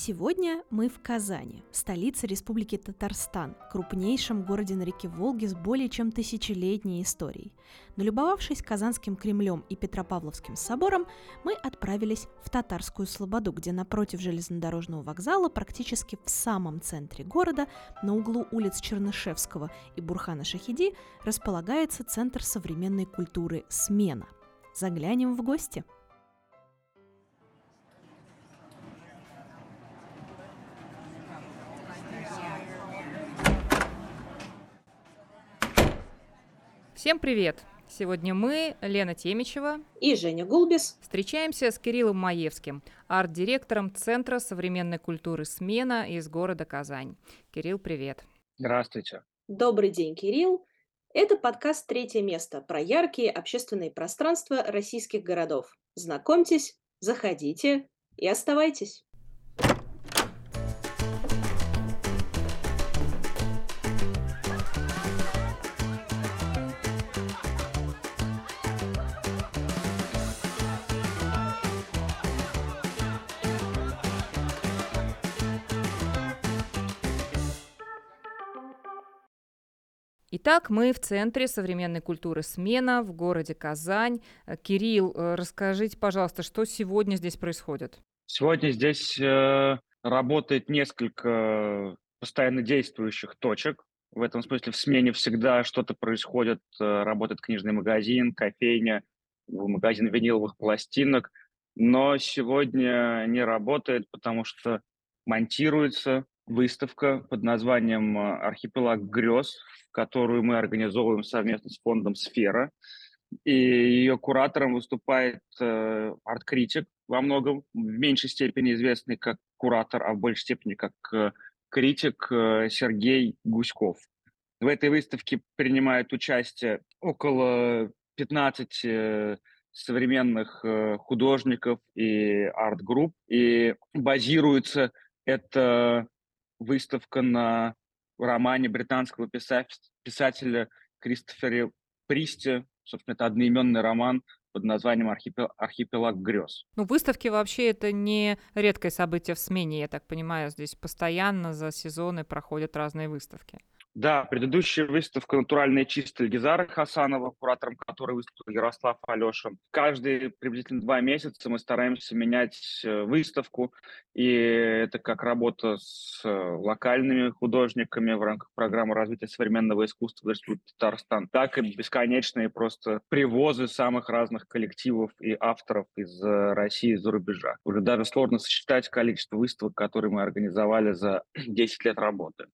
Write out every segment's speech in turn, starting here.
Сегодня мы в Казани, столице Республики Татарстан, крупнейшем городе на реке Волги с более чем тысячелетней историей. Налюбовавшись Казанским Кремлем и Петропавловским собором, мы отправились в Татарскую Слободу, где напротив железнодорожного вокзала, практически в самом центре города, на углу улиц Чернышевского и Бурхана Шахиди, располагается Центр современной культуры «Смена». Заглянем в гости – Всем привет! Сегодня мы, Лена Темичева и Женя Гулбис, встречаемся с Кириллом Маевским, арт-директором Центра современной культуры «Смена» из города Казань. Кирилл, привет! Здравствуйте! Добрый день, Кирилл! Это подкаст «Третье место» про яркие общественные пространства российских городов. Знакомьтесь, заходите и оставайтесь! Итак, мы в Центре современной культуры «Смена» в городе Казань. Э, Кирилл, э, расскажите, пожалуйста, что сегодня здесь происходит? Сегодня здесь э, работает несколько постоянно действующих точек. В этом смысле в смене всегда что-то происходит. Э, работает книжный магазин, кофейня, магазин виниловых пластинок. Но сегодня не работает, потому что монтируется выставка под названием «Архипелаг грез», которую мы организовываем совместно с фондом «Сфера». И ее куратором выступает э, арт-критик во многом, в меньшей степени известный как куратор, а в большей степени как э, критик э, Сергей Гуськов. В этой выставке принимает участие около 15 э, современных э, художников и арт-групп, и базируется эта выставка на романе британского писателя Кристофера Присти. Собственно, это одноименный роман под названием «Архипел... «Архипелаг грез». Ну, выставки вообще это не редкое событие в смене, я так понимаю. Здесь постоянно за сезоны проходят разные выставки. Да, предыдущая выставка «Натуральная чистая» Гизара Хасанова, куратором которой выступил Ярослав Алешин. Каждые приблизительно два месяца мы стараемся менять э, выставку, и это как работа с э, локальными художниками в рамках программы развития современного искусства в Республике Татарстан, так и бесконечные просто привозы самых разных коллективов и авторов из э, России и за рубежа. Уже даже сложно сосчитать количество выставок, которые мы организовали за 10 лет работы.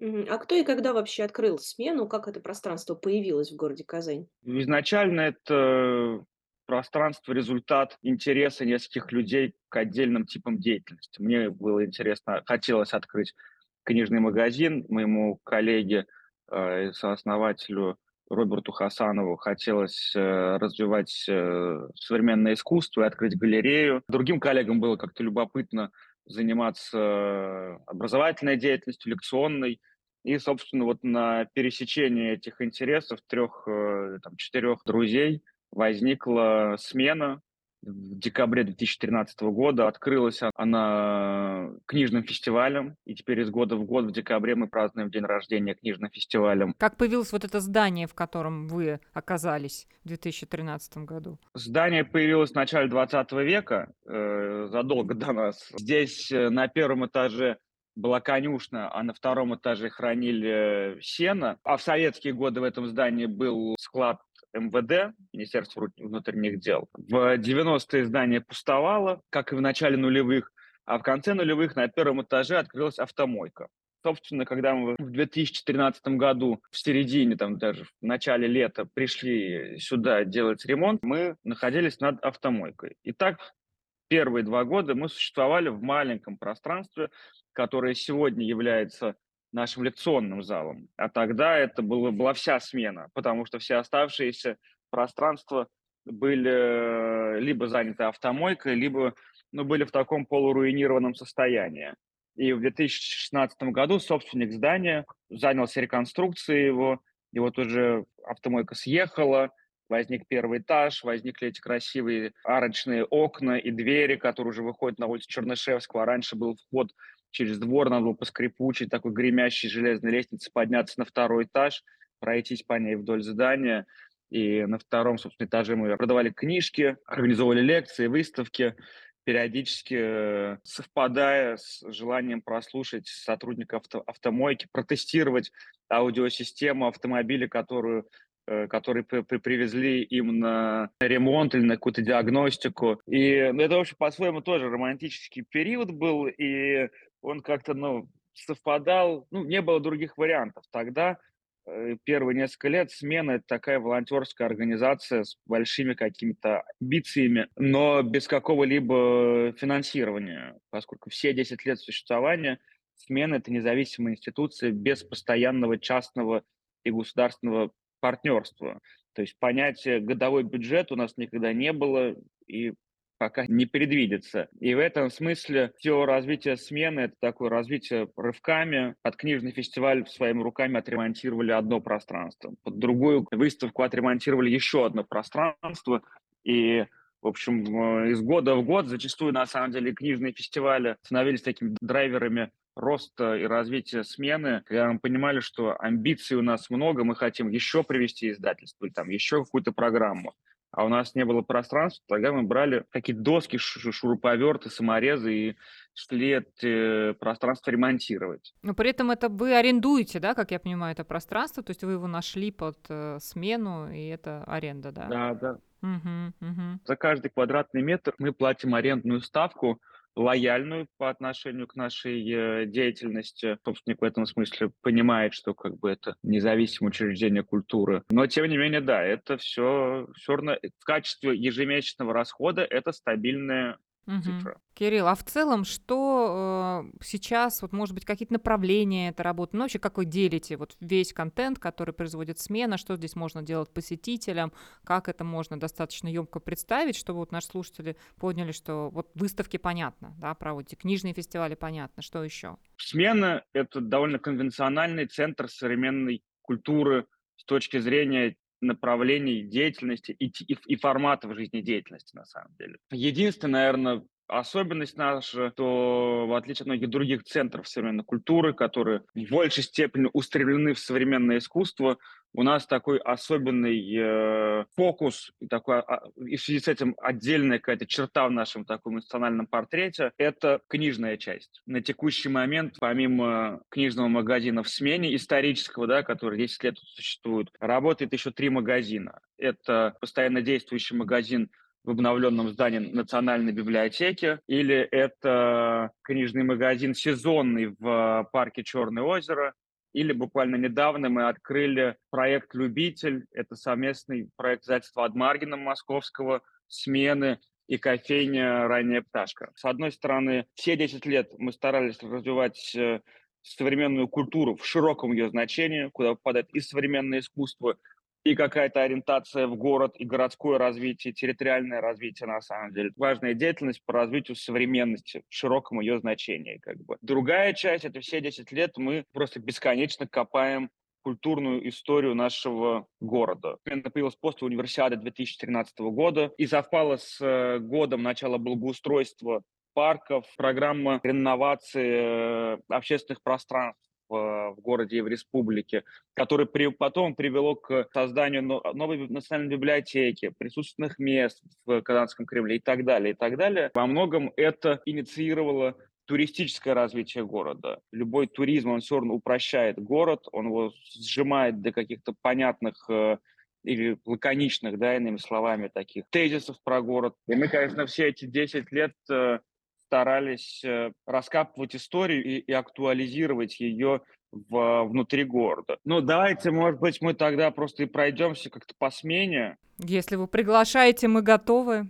А кто и когда вообще открыл смену? Как это пространство появилось в городе Казань? Изначально это пространство результат интереса нескольких людей к отдельным типам деятельности. Мне было интересно, хотелось открыть книжный магазин моему коллеге, э, сооснователю Роберту Хасанову хотелось э, развивать э, современное искусство и открыть галерею. Другим коллегам было как-то любопытно заниматься образовательной деятельностью, лекционной. И, собственно, вот на пересечении этих интересов трех, э, там, четырех друзей возникла смена в декабре 2013 года. Открылась она книжным фестивалем, и теперь из года в год в декабре мы празднуем день рождения книжным фестивалем. Как появилось вот это здание, в котором вы оказались в 2013 году? Здание появилось в начале 20 века, э, задолго до нас. Здесь э, на первом этаже была конюшна, а на втором этаже хранили сено. А в советские годы в этом здании был склад МВД, Министерство внутренних дел. В 90-е здание пустовало, как и в начале нулевых, а в конце нулевых на первом этаже открылась автомойка. Собственно, когда мы в 2013 году, в середине, там даже в начале лета пришли сюда делать ремонт, мы находились над автомойкой. И так первые два года мы существовали в маленьком пространстве, которое сегодня является нашим лекционным залом. А тогда это было, была вся смена, потому что все оставшиеся пространства были э, либо заняты автомойкой, либо ну, были в таком полуруинированном состоянии. И в 2016 году собственник здания занялся реконструкцией его, и вот уже автомойка съехала, возник первый этаж, возникли эти красивые арочные окна и двери, которые уже выходят на улицу Чернышевского. А раньше был вход через двор, надо было по скрипучей такой гремящей железной лестнице подняться на второй этаж, пройтись по ней вдоль здания. И на втором, собственно, этаже мы продавали книжки, организовывали лекции, выставки периодически э, совпадая с желанием прослушать сотрудников авто, автомойки, протестировать аудиосистему автомобиля, которую которые при, при, привезли им на ремонт или на какую-то диагностику. И это, в общем, по-своему тоже романтический период был, и он как-то, ну, совпадал, ну, не было других вариантов. Тогда Э, первые несколько лет смена – это такая волонтерская организация с большими какими-то амбициями, но без какого-либо финансирования, поскольку все 10 лет существования смена – это независимая институция без постоянного частного и государственного партнерства. То есть понятие годовой бюджет у нас никогда не было, и пока не предвидится. И в этом смысле все развитие смены – это такое развитие рывками. Под книжный фестиваль своими руками отремонтировали одно пространство. Под другую выставку отремонтировали еще одно пространство. И в общем, из года в год зачастую, на самом деле, книжные фестивали становились такими драйверами роста и развития смены, когда мы понимали, что амбиций у нас много, мы хотим еще привести издательство, или там еще какую-то программу а у нас не было пространства, тогда мы брали какие-то доски, шуруповерты, саморезы и шли это пространство ремонтировать. Но при этом это вы арендуете, да, как я понимаю, это пространство, то есть вы его нашли под э, смену, и это аренда, да? Да, да. Угу, угу. За каждый квадратный метр мы платим арендную ставку, лояльную по отношению к нашей э, деятельности. Собственник в этом смысле понимает, что как бы это независимое учреждение культуры. Но, тем не менее, да, это все, все равно в качестве ежемесячного расхода это стабильная Угу. цифра. Кирилл, а в целом, что э, сейчас, вот, может быть, какие-то направления этой работы, ну, вообще, как вы делите вот весь контент, который производит смена, что здесь можно делать посетителям, как это можно достаточно емко представить, чтобы вот наши слушатели поняли, что вот выставки понятно, да, проводите, книжные фестивали понятно, что еще? Смена — это довольно конвенциональный центр современной культуры с точки зрения направлений деятельности и, и, и форматов жизнедеятельности, на самом деле. Единственное, наверное, особенность наша, что в отличие от многих других центров современной культуры, которые в большей степени устремлены в современное искусство, у нас такой особенный э, фокус, и, такой, а, и в связи с этим отдельная какая-то черта в нашем таком национальном портрете – это книжная часть. На текущий момент, помимо книжного магазина в смене, исторического, да, который 10 лет существует, работает еще три магазина. Это постоянно действующий магазин в обновленном здании Национальной библиотеки, или это книжный магазин сезонный в парке Черное озеро, или буквально недавно мы открыли проект «Любитель». Это совместный проект издательства Адмаргина московского, смены и кофейня «Ранняя пташка». С одной стороны, все 10 лет мы старались развивать э, современную культуру в широком ее значении, куда попадает и современное искусство, и какая-то ориентация в город, и городское развитие, территориальное развитие, на самом деле. Важная деятельность по развитию современности в широком ее значении. Как бы. Другая часть, это все 10 лет мы просто бесконечно копаем культурную историю нашего города. Это появилась после универсиады 2013 года и совпало с э, годом начала благоустройства парков, программа реновации э, общественных пространств в, городе и в республике, которое при, потом привело к созданию новой национальной библиотеки, присутственных мест в Казанском Кремле и так далее, и так далее. Во многом это инициировало туристическое развитие города. Любой туризм, он все равно упрощает город, он его сжимает до каких-то понятных э, или лаконичных, да, иными словами, таких тезисов про город. И мы, конечно, все эти 10 лет э, старались э, раскапывать историю и, и актуализировать ее в, внутри города. Ну, давайте, может быть, мы тогда просто и пройдемся как-то по смене. Если вы приглашаете, мы готовы.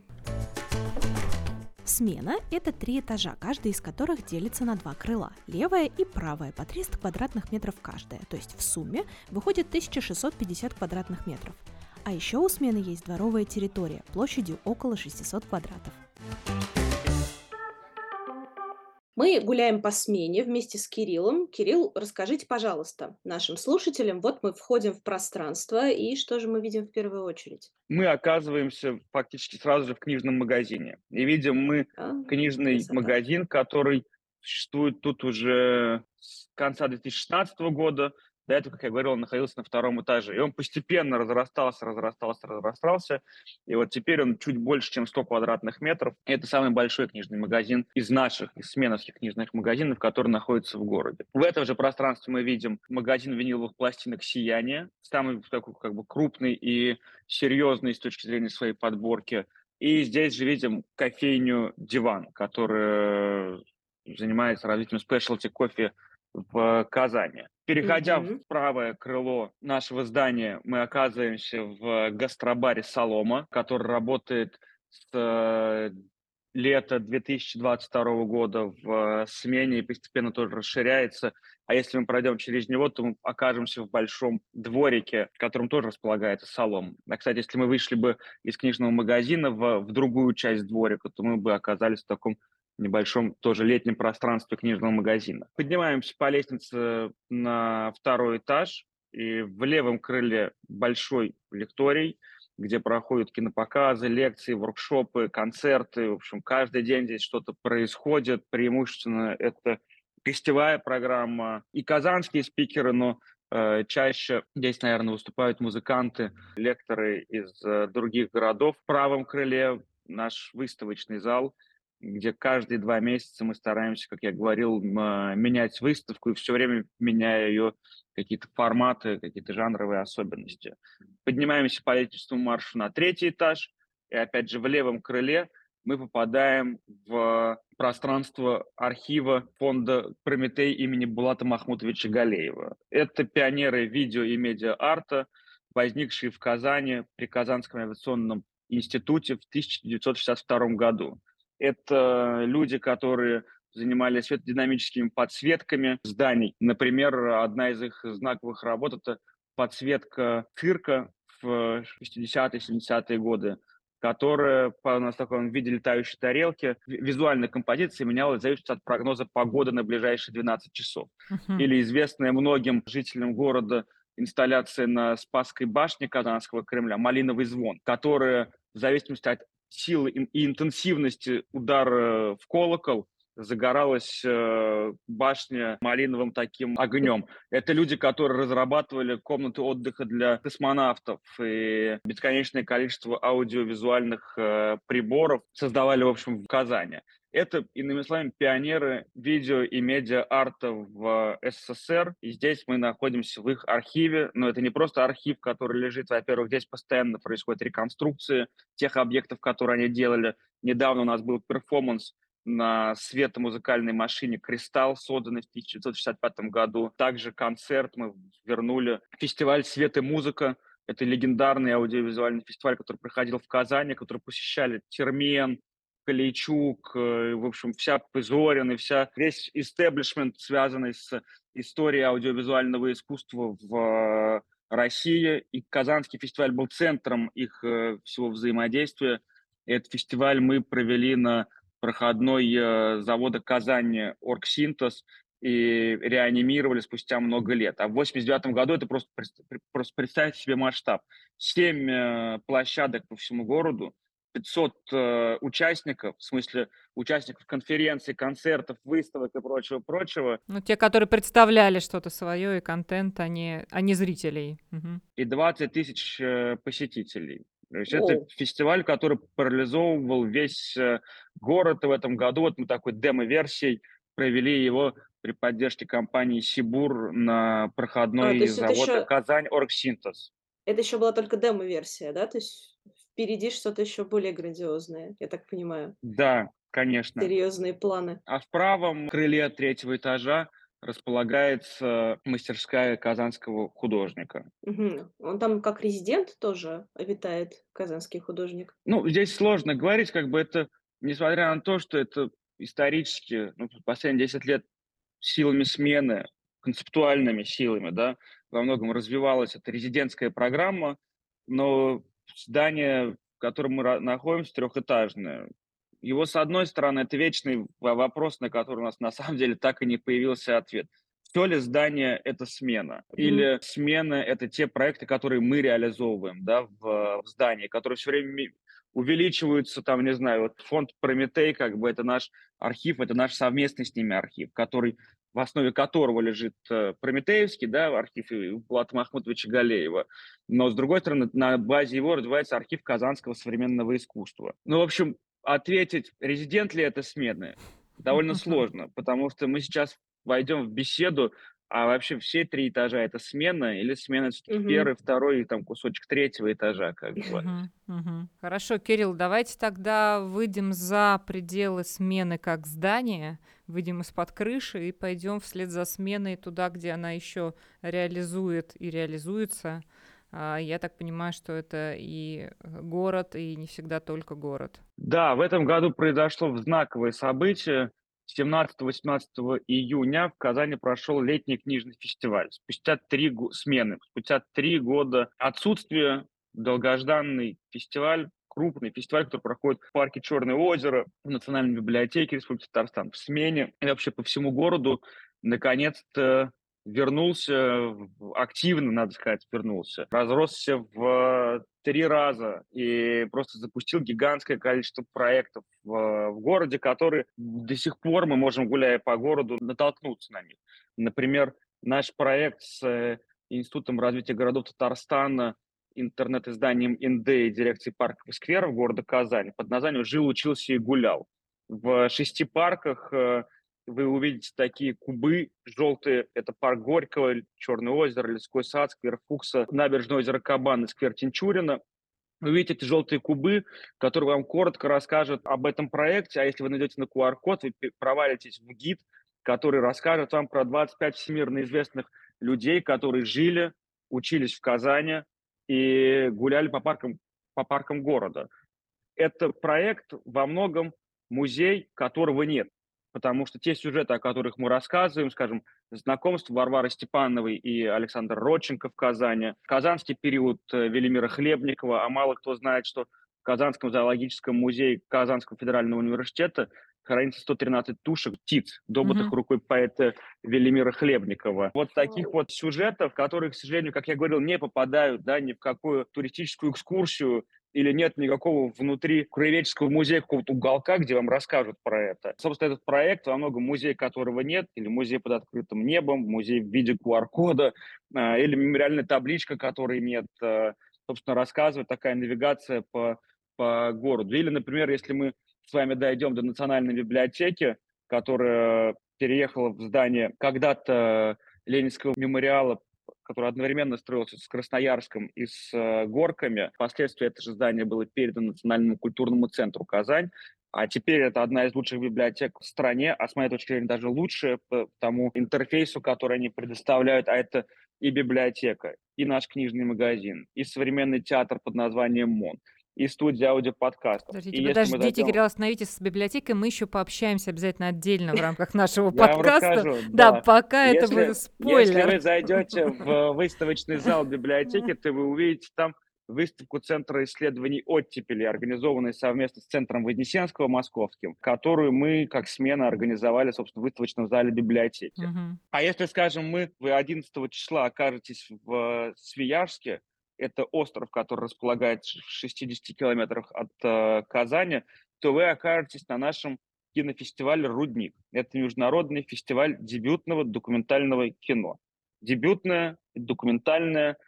Смена – это три этажа, каждый из которых делится на два крыла – левое и правое, по 300 квадратных метров каждое, то есть в сумме выходит 1650 квадратных метров. А еще у смены есть дворовая территория площадью около 600 квадратов. Мы гуляем по смене вместе с Кириллом. Кирилл, расскажите, пожалуйста, нашим слушателям, вот мы входим в пространство, и что же мы видим в первую очередь? Мы оказываемся фактически сразу же в книжном магазине. И видим мы А, книжный красота. магазин, который существует тут уже с конца 2016 года. До этого, как я говорил, он находился на втором этаже. И он постепенно разрастался, разрастался, разрастался. И вот теперь он чуть больше, чем 100 квадратных метров. И это самый большой книжный магазин из наших, из сменовских книжных магазинов, который находится в городе. В этом же пространстве мы видим магазин виниловых пластинок «Сияние», самый такой как бы крупный и серьезный с точки зрения своей подборки. И здесь же видим кофейню «Диван», которая занимается развитием спешлти кофе в Казани. Переходя Мгм. в правое крыло нашего здания, мы оказываемся в гастробаре «Солома», который работает с э, лета 2022 года в смене и постепенно тоже расширяется. А если мы пройдем через него, то мы окажемся в большом дворике, в котором тоже располагается солом. А, кстати, если мы вышли бы из книжного магазина в, в другую часть дворика, то мы бы оказались в таком небольшом тоже летнем пространстве книжного магазина. Поднимаемся по лестнице на второй этаж, и в левом крыле большой лекторий, где проходят кинопоказы, лекции, воркшопы, концерты. В общем, каждый день здесь что-то происходит. Преимущественно это гостевая программа и казанские спикеры, но э, чаще здесь, наверное, выступают музыканты, лекторы из э, других городов. В правом крыле наш выставочный зал, где каждые два месяца мы стараемся, как я говорил, м, менять выставку и все время меняя ее какие-то форматы, какие-то жанровые особенности. Поднимаемся по лестничному маршу на третий этаж, и опять же в левом крыле мы попадаем в пространство архива фонда «Прометей» имени Булата Махмутовича Галеева. Это пионеры видео и медиа-арта, возникшие в Казани при Казанском авиационном институте в 1962 году. Это люди, которые занимались светодинамическими подсветками зданий. Например, одна из их знаковых работ – это подсветка цирка в 60-70-е годы, которая по нас таком виде летающей тарелки, ви- визуальная композиция менялась в зависимости от прогноза погоды на ближайшие 12 часов. Мгм. Или известная многим жителям города инсталляция на Спасской башне Казанского Кремля «Малиновый звон», которая в зависимости от силы и интенсивности удара в колокол загоралась э, башня малиновым таким огнем. Это люди, которые разрабатывали комнаты отдыха для космонавтов и бесконечное количество аудиовизуальных э, приборов создавали, в общем, в Казани. Это, иными словами, пионеры видео и медиа-арта в СССР. И здесь мы находимся в их архиве. Но это не просто архив, который лежит. Во-первых, здесь постоянно происходят реконструкции тех объектов, которые они делали. Недавно у нас был перформанс на светомузыкальной машине «Кристалл», созданный в 1965 году. Также концерт мы вернули. Фестиваль «Свет и музыка». Это легендарный аудиовизуальный фестиваль, который проходил в Казани, который посещали Термен, Калейчук, э, в общем, вся Зорин и вся, весь истеблишмент, связанный с историей аудиовизуального искусства в э, России. И Казанский фестиваль был центром их э, всего взаимодействия. И этот фестиваль мы провели на проходной завода Казани «Оргсинтез» и реанимировали спустя много лет. А в 89 году это просто, просто представьте себе масштаб. Семь площадок по всему городу, 500 э, участников, в смысле участников конференций, концертов, выставок и прочего-прочего, Ну, те, которые представляли что-то свое и контент, а не, а не зрителей. Мгм. и 20 тысяч э, посетителей. То есть это фестиваль, который парализовывал весь э, город. И в этом году вот мы такой демо-версией провели его при поддержке компании «Сибур» на А, проходной это завода еще, «Казань Оргсинтез». это еще была только демо-версия, да? То есть впереди что-то еще более грандиозное, я так понимаю. Да, конечно. Серьезные планы. А в правом крыле третьего этажа располагается мастерская казанского художника. Мгм. Он там как резидент тоже обитает, казанский художник. Ну, здесь сложно говорить, как бы это, несмотря на то, что это исторически, ну, последние 10 лет силами смены, концептуальными силами, да, во многом развивалась эта резидентская программа, но здание, в котором мы находимся, трехэтажное, его, с одной стороны, это вечный вопрос, на который у нас на самом деле так и не появился ответ. Все ли здание – это смена? Или mm-hmm. смена – это те проекты, которые мы реализовываем да, в, в здании, которые все время увеличиваются, там, не знаю, вот фонд Прометей, как бы это наш архив, это наш совместный с ними архив, который в основе которого лежит э, Прометеевский, да, архив Булата Махмутовича Галеева, но, с другой стороны, на базе его развивается архив Казанского современного искусства. Ну, в общем, ответить, резидент ли это смены, довольно сложно, потому что мы сейчас войдем в беседу а вообще все три этажа это смена или смена угу. первый, второй и там кусочек третьего этажа, как бы. Угу, угу. Хорошо, Кирилл, давайте тогда выйдем за пределы смены как здания, выйдем из-под крыши и пойдем вслед за сменой туда, где она еще реализует и реализуется. А, я так понимаю, что это и город, и не всегда только город. Да, в этом году произошло знаковое событие. 17-18 июня в Казани прошел летний книжный фестиваль. Спустя три смены, спустя три года отсутствия долгожданный фестиваль, крупный фестиваль, который проходит в парке Черное озеро, в Национальной библиотеке Республики Татарстан в смене и вообще по всему городу наконец-то вернулся, активно, надо сказать, вернулся, разросся в три раза и просто запустил гигантское количество проектов в, в городе, которые до сих пор мы можем, гуляя по городу, натолкнуться на них. Например, наш проект с Институтом развития городов Татарстана, интернет-изданием ИНДЕ и дирекцией парков и скверов города Казани под названием «Жил, учился и гулял». В шести парках э, вы увидите такие кубы желтые. Это парк Горького, Черное озеро, Лесской сад, сквер Фукса, набережное озеро Кабан и сквер Тинчурина. Вы видите эти желтые кубы, которые вам коротко расскажут об этом проекте, а если вы найдете на QR-код, вы провалитесь в гид, который расскажет вам про 25 всемирно известных людей, которые жили, учились в Казани и гуляли по паркам, по паркам города. Это проект во многом музей, которого нет потому что те сюжеты, о которых мы рассказываем, скажем, знакомство Варвары Степановой и Александра Родченко в Казани, казанский период э, Велимира Хлебникова, а мало кто знает, что в Казанском зоологическом музее Казанского федерального университета хранится 113 тушек птиц, добытых mm-hmm. рукой поэта Велимира Хлебникова. Вот таких вот сюжетов, которые, к сожалению, как я говорил, не попадают да, ни в какую туристическую экскурсию, или нет никакого внутри краеведческого музея какого-то уголка, где вам расскажут про это. Собственно, этот проект, во многом музей которого нет, или музей под открытым небом, музей в виде QR-кода, а, или мемориальная табличка, которой нет, а, собственно, рассказывает такая навигация по, по городу. Или, например, если мы с вами дойдем до Национальной библиотеки, которая переехала в здание когда-то Ленинского мемориала который одновременно строился с Красноярском и с э, Горками. Впоследствии это же здание было передано Национальному культурному центру Казань. А теперь это одна из лучших библиотек в стране, а с моей точки зрения даже лучшая по тому интерфейсу, который они предоставляют, а это и библиотека, и наш книжный магазин, и современный театр под названием МОН и студия аудиоподкастов. Подождите, и подождите, зайдем... Кирилл, остановитесь с библиотекой, мы еще пообщаемся обязательно отдельно в рамках нашего подкаста. Да, пока это будет спойлер. Если вы зайдете в выставочный зал библиотеки, то вы увидите там выставку Центра исследований оттепели, организованной совместно с Центром Вознесенского Московским, которую мы, как смена, организовали, собственно, в выставочном зале библиотеки. Uh-huh. А если, скажем, мы вы 11 числа окажетесь в Свияжске, это остров, который располагается в 60 километрах от э, Казани, то вы окажетесь на нашем кинофестивале «Рудник». Это международный фестиваль дебютного документального кино. Дебютное, документальное –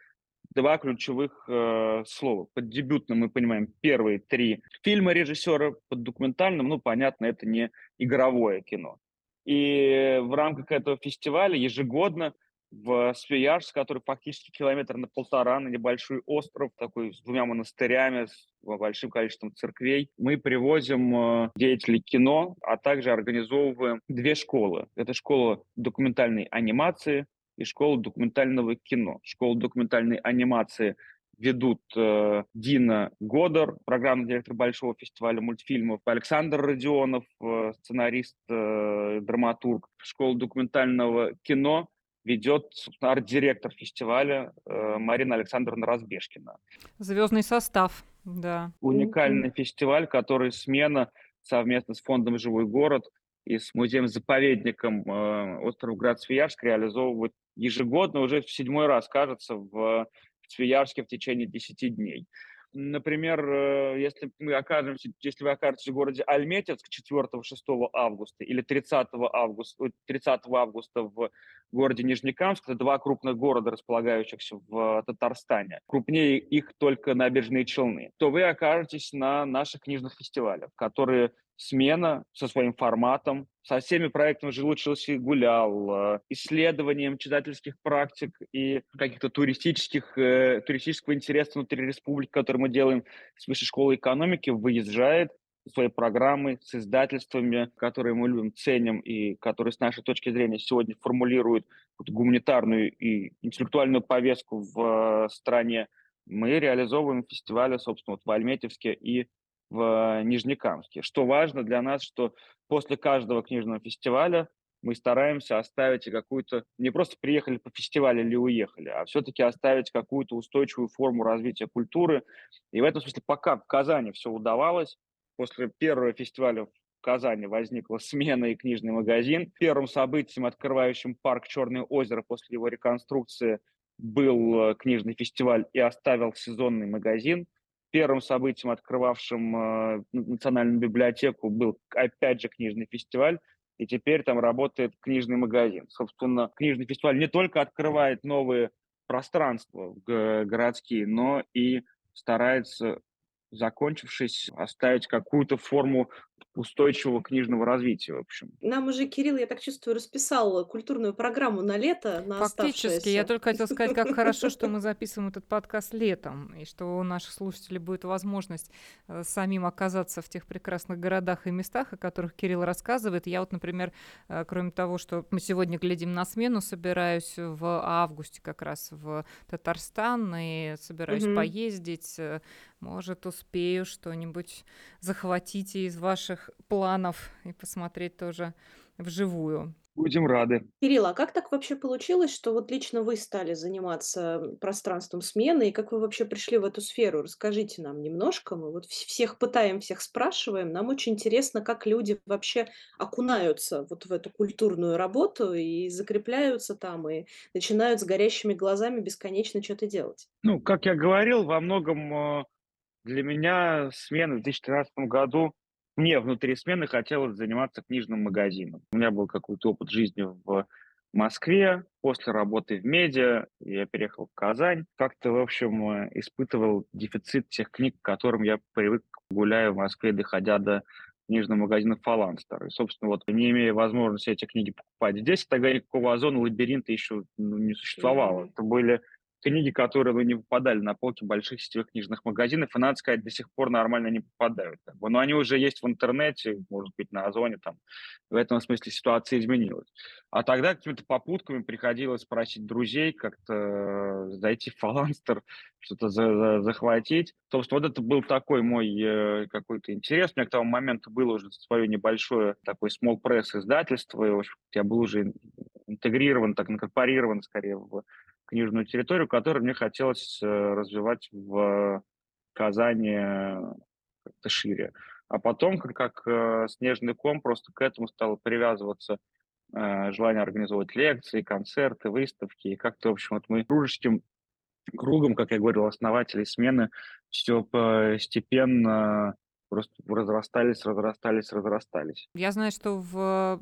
два ключевых э, слова. Под дебютным мы понимаем первые три фильма режиссера, под документальным, ну, понятно, это не игровое кино. И в рамках этого фестиваля ежегодно в Свияжск, который фактически километр на полтора, на небольшой остров, такой с двумя монастырями, с большим количеством церквей. Мы привозим э, деятелей кино, а также организовываем две школы. Это школа документальной анимации и школа документального кино. Школа документальной анимации ведут э, Дина Годор, программный директор Большого фестиваля мультфильмов, Александр Родионов, э, сценарист, э, драматург. Школа документального кино ведет арт-директор фестиваля э, Марина Александровна Разбежкина. Звездный состав, да. Уникальный mm-hmm. фестиваль, который смена совместно с фондом «Живой город» и с музеем-заповедником э, остров Град Свиярск реализовывают ежегодно, уже в седьмой раз, кажется, в, в Свиярске в течение 10 дней. Например, э, если мы окажемся, если вы окажетесь в городе Альметьевск 4-6 августа или 30 августа, 30 августа в городе Нижнекамск, это два крупных города, располагающихся в Татарстане, крупнее их только набережные Челны, то вы окажетесь на наших книжных фестивалях, которые смена со своим форматом, со всеми проектами «Жил, учился и гулял», э, исследованием читательских практик и каких-то туристических, э, туристического интереса внутри республики, который мы делаем с Высшей школы экономики, выезжает своей программой с издательствами, которые мы любим, ценим и которые с нашей точки зрения сегодня формулируют гуманитарную и интеллектуальную повестку в э, стране. Мы реализовываем фестивали, собственно, вот в Альметьевске и в Нижнекамске. Что важно для нас, что после каждого книжного фестиваля мы стараемся оставить какую-то, не просто приехали по фестивалю или уехали, а все-таки оставить какую-то устойчивую форму развития культуры. И в этом смысле пока в Казани все удавалось, после первого фестиваля в Казани возникла смена и книжный магазин. Первым событием, открывающим парк Черное озеро после его реконструкции, был э, книжный фестиваль и оставил сезонный магазин – Первым событием, открывавшим э, Национальную библиотеку, был опять же книжный фестиваль, и теперь там работает книжный магазин. Собственно, книжный фестиваль не только открывает новые пространства городские, но и старается, закончившись, оставить какую-то форму устойчивого книжного развития, в общем. Нам уже Кирилл, я так чувствую, расписал культурную программу на лето, на Фактически, оставшееся. я только хотела сказать, как хорошо, что мы записываем этот подкаст летом, и что у наших слушателей будет возможность э, самим оказаться в тех прекрасных городах и местах, о которых Кирилл рассказывает. Я вот, например, э, кроме того, что мы сегодня глядим на смену, собираюсь в августе как раз в Татарстан и собираюсь поездить. Э, Может, успею что-нибудь захватить из ваших планов и посмотреть тоже вживую. Будем рады. Кирилл, а как так вообще получилось, что вот лично вы стали заниматься пространством смены, и как вы вообще пришли в эту сферу? Расскажите нам немножко. Мы вот вс- всех пытаем, всех спрашиваем. Нам очень интересно, как люди вообще окунаются вот в эту культурную работу и закрепляются там, и начинают с горящими глазами бесконечно что-то делать. Ну, как я говорил, во многом э, для меня смена в 2013 году мне внутри смены хотелось заниматься книжным магазином. У меня был какой-то опыт жизни в Москве, после работы в медиа я переехал в Казань. Как-то, в общем, э, испытывал дефицит тех книг, к которым я привык, гуляя в Москве, доходя до книжного магазина «Фаланстер». И, собственно, вот не имея возможности эти книги покупать здесь, тогда никакого озона, лабиринта еще ну, не существовало. Это были книги, которые бы не попадали на полки больших сетевых книжных магазинов, и, надо сказать, до сих пор нормально не попадают. Как бы. Но они уже есть в интернете, может быть, на Озоне, там. В этом смысле ситуация изменилась. А тогда какими-то попутками приходилось просить друзей как-то э, зайти в Фаланстер, что-то за- за- захватить. Собственно, вот это был такой мой э, какой-то интерес. У меня к тому моменту было уже свое небольшое такое small press издательство, и, в общем, я был уже интегрирован, так инкорпорирован скорее в книжную территорию, которую мне хотелось э, развивать в Казани э, как-то шире. А потом, как, как э, снежный ком, просто к этому стало привязываться желание организовывать лекции, концерты, выставки. И как-то, в общем, вот мы дружеским кругом, как я говорил, основателей смены, все постепенно просто разрастались, разрастались, разрастались. Я знаю, что в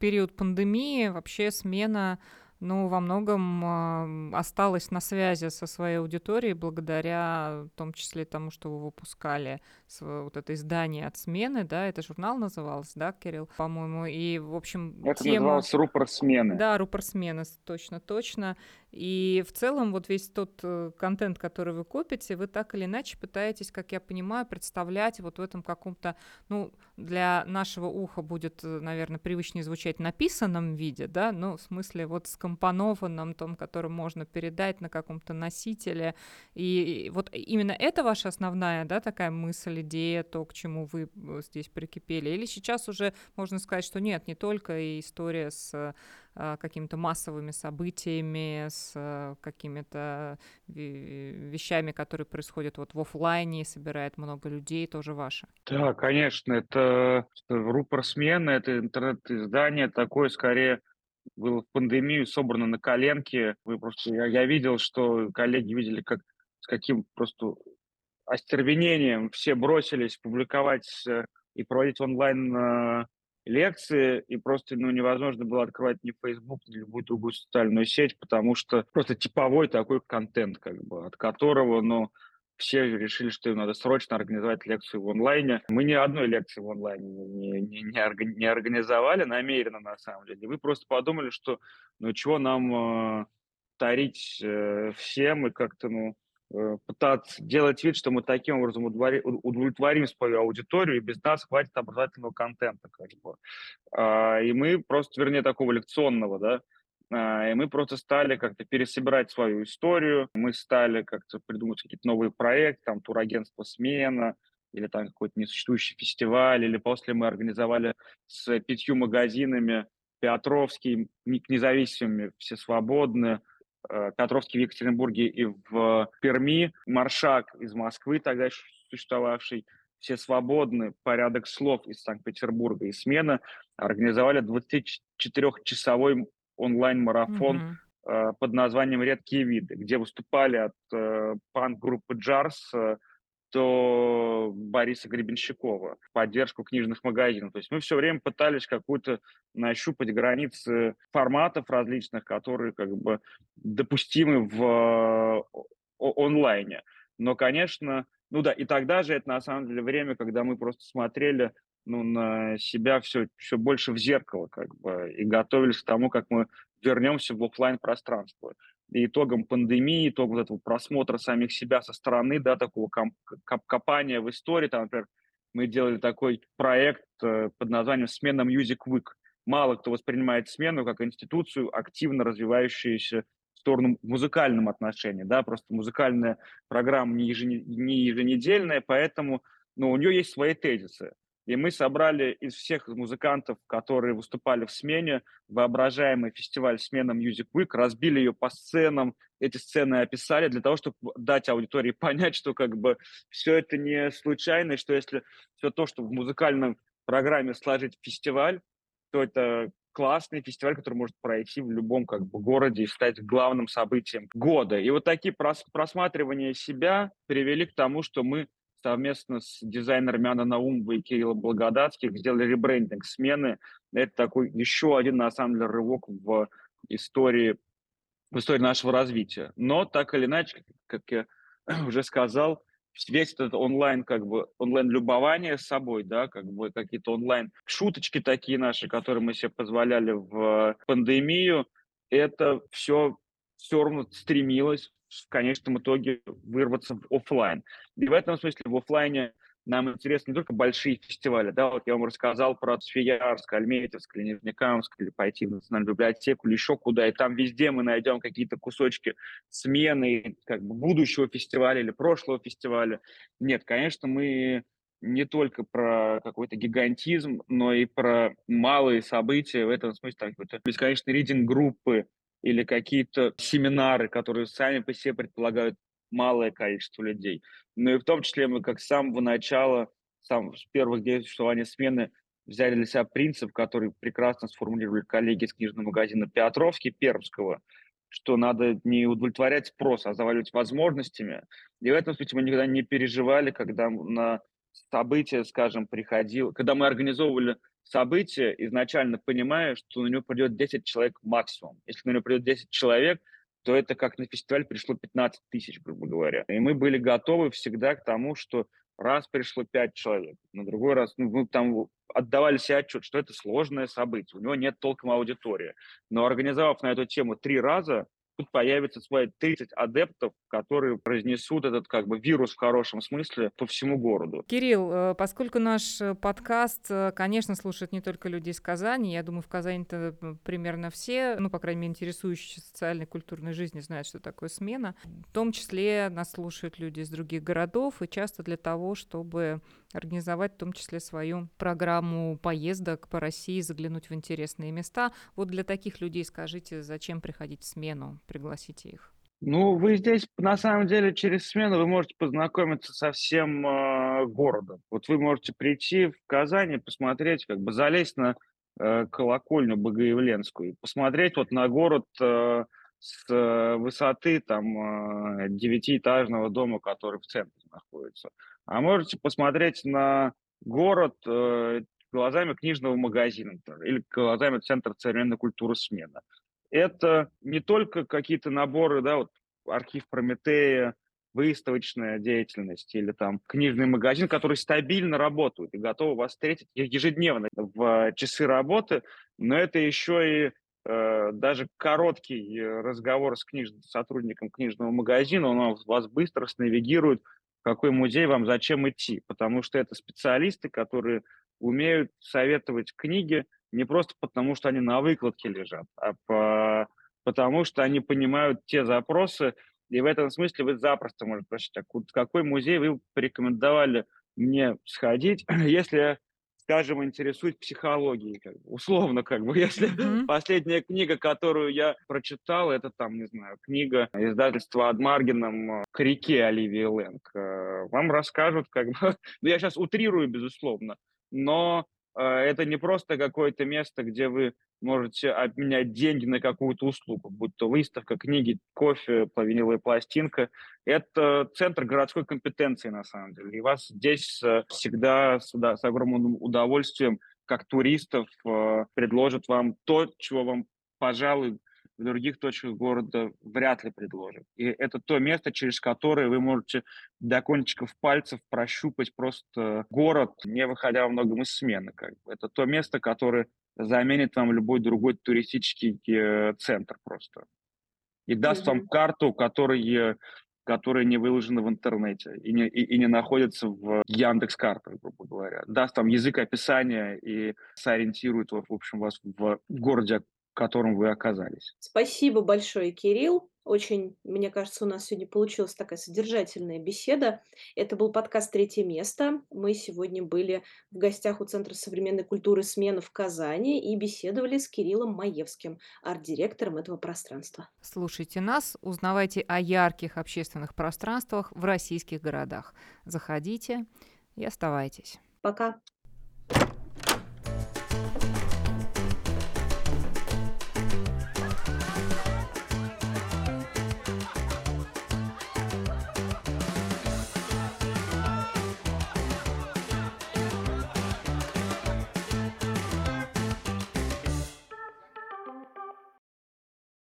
период пандемии вообще смена, ну, во многом осталась на связи со своей аудиторией благодаря, в том числе тому, что вы выпускали вот это издание от смены, да, это журнал назывался, да, Кирилл, по-моему, и, в общем, Это тема... называлось рупор смены. Да, рупор смены, с- точно, точно. И в целом вот весь тот э, контент, который вы копите, вы так или иначе пытаетесь, как я понимаю, представлять вот в этом каком-то, ну, для нашего уха будет, э, наверное, привычнее звучать написанном виде, да, ну, в смысле вот скомпонованном, том, которым можно передать на каком-то носителе. И вот именно это ваша основная, да, такая мысль, идея, то, к чему вы э, здесь прикипели? Или сейчас уже можно сказать, что нет, не только и история с а, какими-то массовыми событиями, с а, какими-то вещами, которые происходят вот в офлайне, собирает много людей, тоже ваше? Да, конечно, это рупор смены, это интернет-издание такое, скорее, было в пандемию собрано на коленке. Вы просто, я, я видел, что коллеги видели, как с каким просто остервенением все бросились публиковать э, и проводить онлайн э, лекции, и просто ну, невозможно было открывать ни Facebook, ни любую другую социальную сеть, потому что просто типовой такой контент, как бы, от которого, ну, все решили, что им надо срочно организовать лекцию в онлайне. Мы ни одной лекции в онлайне не, не, не, органи- не организовали намеренно, на самом деле. Вы просто подумали, что ну чего нам э, тарить э, всем и как-то, ну, Э, пытаться делать вид, что мы таким образом удовлетворим свою аудиторию, и без нас хватит образовательного контента. Как бы. А, и мы просто, вернее, такого лекционного, да, и мы просто стали как-то пересобирать свою историю, мы стали как-то придумывать какие-то новые проекты, там, турагентство «Смена», или там какой-то несуществующий фестиваль, или после мы организовали с пятью магазинами Петровский, независимыми, все свободные, Э, Петровский в Екатеринбурге и в Перми, Маршак из Москвы тогда существовавший, все свободны, порядок слов из Санкт-Петербурга и смена организовали 24-часовой онлайн-марафон mm-hmm. под названием «Редкие виды», где выступали от э, панк-группы «Джарс», то Бориса Гребенщикова, поддержку книжных магазинов. То есть мы все время пытались какую-то нащупать границы форматов различных, которые как бы допустимы в онлайне. Но, конечно, ну да, и тогда же это на самом деле время, когда мы просто смотрели ну, на себя все, все больше в зеркало, как бы, и готовились к тому, как мы вернемся в офлайн пространство и итогом пандемии, итогом вот этого просмотра самих себя со стороны, да, такого коп копания в истории, там, например, мы делали такой проект э, под названием «Смена Music Week». Мало кто воспринимает смену как институцию, активно развивающуюся в сторону музыкальном отношении, да, просто музыкальная программа не, еженедельная, поэтому ну, у нее есть свои тезисы. И мы собрали из всех музыкантов, которые выступали в смене, воображаемый фестиваль «Смена Music Week», разбили ее по сценам, эти сцены описали для того, чтобы дать аудитории понять, что как бы все это не случайно, что если все то, что в музыкальной программе сложить фестиваль, то это классный фестиваль, который может пройти в любом как бы городе и стать главным событием года. И вот такие прос просматривания себя привели к тому, что мы совместно с дизайнерами Анна Наумова и Кирилла Благодатских сделали ребрендинг смены. Это такой еще один, на самом деле, рывок в истории, в истории нашего развития. Но так или иначе, как я уже сказал, весь этот онлайн, как бы, онлайн-любование с собой, да, как бы какие-то онлайн-шуточки такие наши, которые мы себе позволяли в пандемию, это все все равно стремилось в конечном итоге вырваться в офлайн. И в этом смысле в офлайне нам интересны не только большие фестивали, да, вот я вам рассказал про Свиярск, Альметьевск или или пойти в Национальную библиотеку, или еще куда, и там везде мы найдем какие-то кусочки смены как бы будущего фестиваля или прошлого фестиваля. Нет, конечно, мы не только про какой-то гигантизм, но и про малые события в этом смысле, там, какой-то бесконечный ридинг группы, или какие-то семинары, которые сами по себе предполагают малое количество людей. Но и в том числе мы как с самого начала, сам, с первых дней существования смены, взяли для себя принцип, который прекрасно сформулировали коллеги из книжного магазина Петровский Пермского, что надо не удовлетворять спрос, а заваливать возможностями. И в этом смысле мы никогда не переживали, когда на события, скажем, приходил, когда мы организовывали событие, изначально понимая, что на него придет 10 человек максимум. Если на него придет 10 человек, то это как на фестиваль пришло 15 тысяч, грубо говоря. И мы были готовы всегда к тому, что раз пришло 5 человек, на другой раз, ну, мы там отдавали себе отчет, что это сложное событие, у него нет толком аудитории. Но организовав на эту тему три раза, тут появится свои 30 адептов, которые произнесут этот как бы вирус в хорошем смысле по всему городу. Кирилл, э, поскольку наш э, подкаст, э, конечно, слушают не только люди из Казани, я думаю, в Казани-то примерно все, ну, по крайней мере, интересующиеся социальной культурной жизнью знают, что такое смена. В том числе нас слушают люди из других городов, и часто для того, чтобы организовать в том числе свою программу поездок по России, заглянуть в интересные места. Вот для таких людей скажите, зачем приходить в смену, пригласите их. Ну, вы здесь, на самом деле, через смену вы можете познакомиться со всем э, городом. Вот вы можете прийти в Казань и посмотреть, как бы залезть на э, колокольню Богоявленскую, посмотреть вот на город э, с э, высоты там э, девятиэтажного дома, который в центре находится. А можете посмотреть на город э, глазами книжного магазина или глазами Центра современной культуры «Смена». Это не только какие-то наборы, да, вот архив Прометея, выставочная деятельность или там книжный магазин, который стабильно работает и готовы вас встретить ежедневно в часы работы, но это еще и э, даже короткий разговор с книж... сотрудником книжного магазина, он вас быстро снавигирует какой музей вам зачем идти, потому что это специалисты, которые умеют советовать книги не просто потому, что они на выкладке лежат, а по, потому что они понимают те запросы, и в этом смысле вы запросто можете спросить, а какой музей вы порекомендовали мне сходить, если скажем, интересует психологией, как бы, условно, как бы, если mm-hmm. последняя книга, которую я прочитал, это там, не знаю, книга издательства Адмаргином «К реке» Оливии Лэнг. Э, вам расскажут, как бы, ну, я сейчас утрирую, безусловно, но это не просто какое-то место, где вы можете обменять деньги на какую-то услугу, будь то выставка, книги, кофе, виниловая пластинка. Это центр городской компетенции, на самом деле. И вас здесь э, всегда с, да, с огромным удовольствием, как туристов, э, предложат вам то, чего вам, пожалуй, в других точках города вряд ли предложат. И это то место, через которое вы можете до кончиков пальцев прощупать просто город, не выходя во многом из смены. Как бы. Это то место, которое заменит вам любой другой туристический э, центр просто. И даст вам карту, которая, которая не выложена в интернете и не, и, и не находится в Яндекс картах, грубо говоря. Даст там язык описания и сориентирует, в общем, вас в городе, в котором вы оказались. Спасибо большое, Кирилл. Очень, мне кажется, у нас сегодня получилась такая содержательная беседа. Это был подкаст «Третье место». Мы сегодня были в гостях у Центра современной культуры «Смена» в Казани и беседовали с Кириллом Маевским, арт-директором этого пространства. Слушайте нас, узнавайте о ярких общественных пространствах в российских городах. Заходите и оставайтесь. Пока.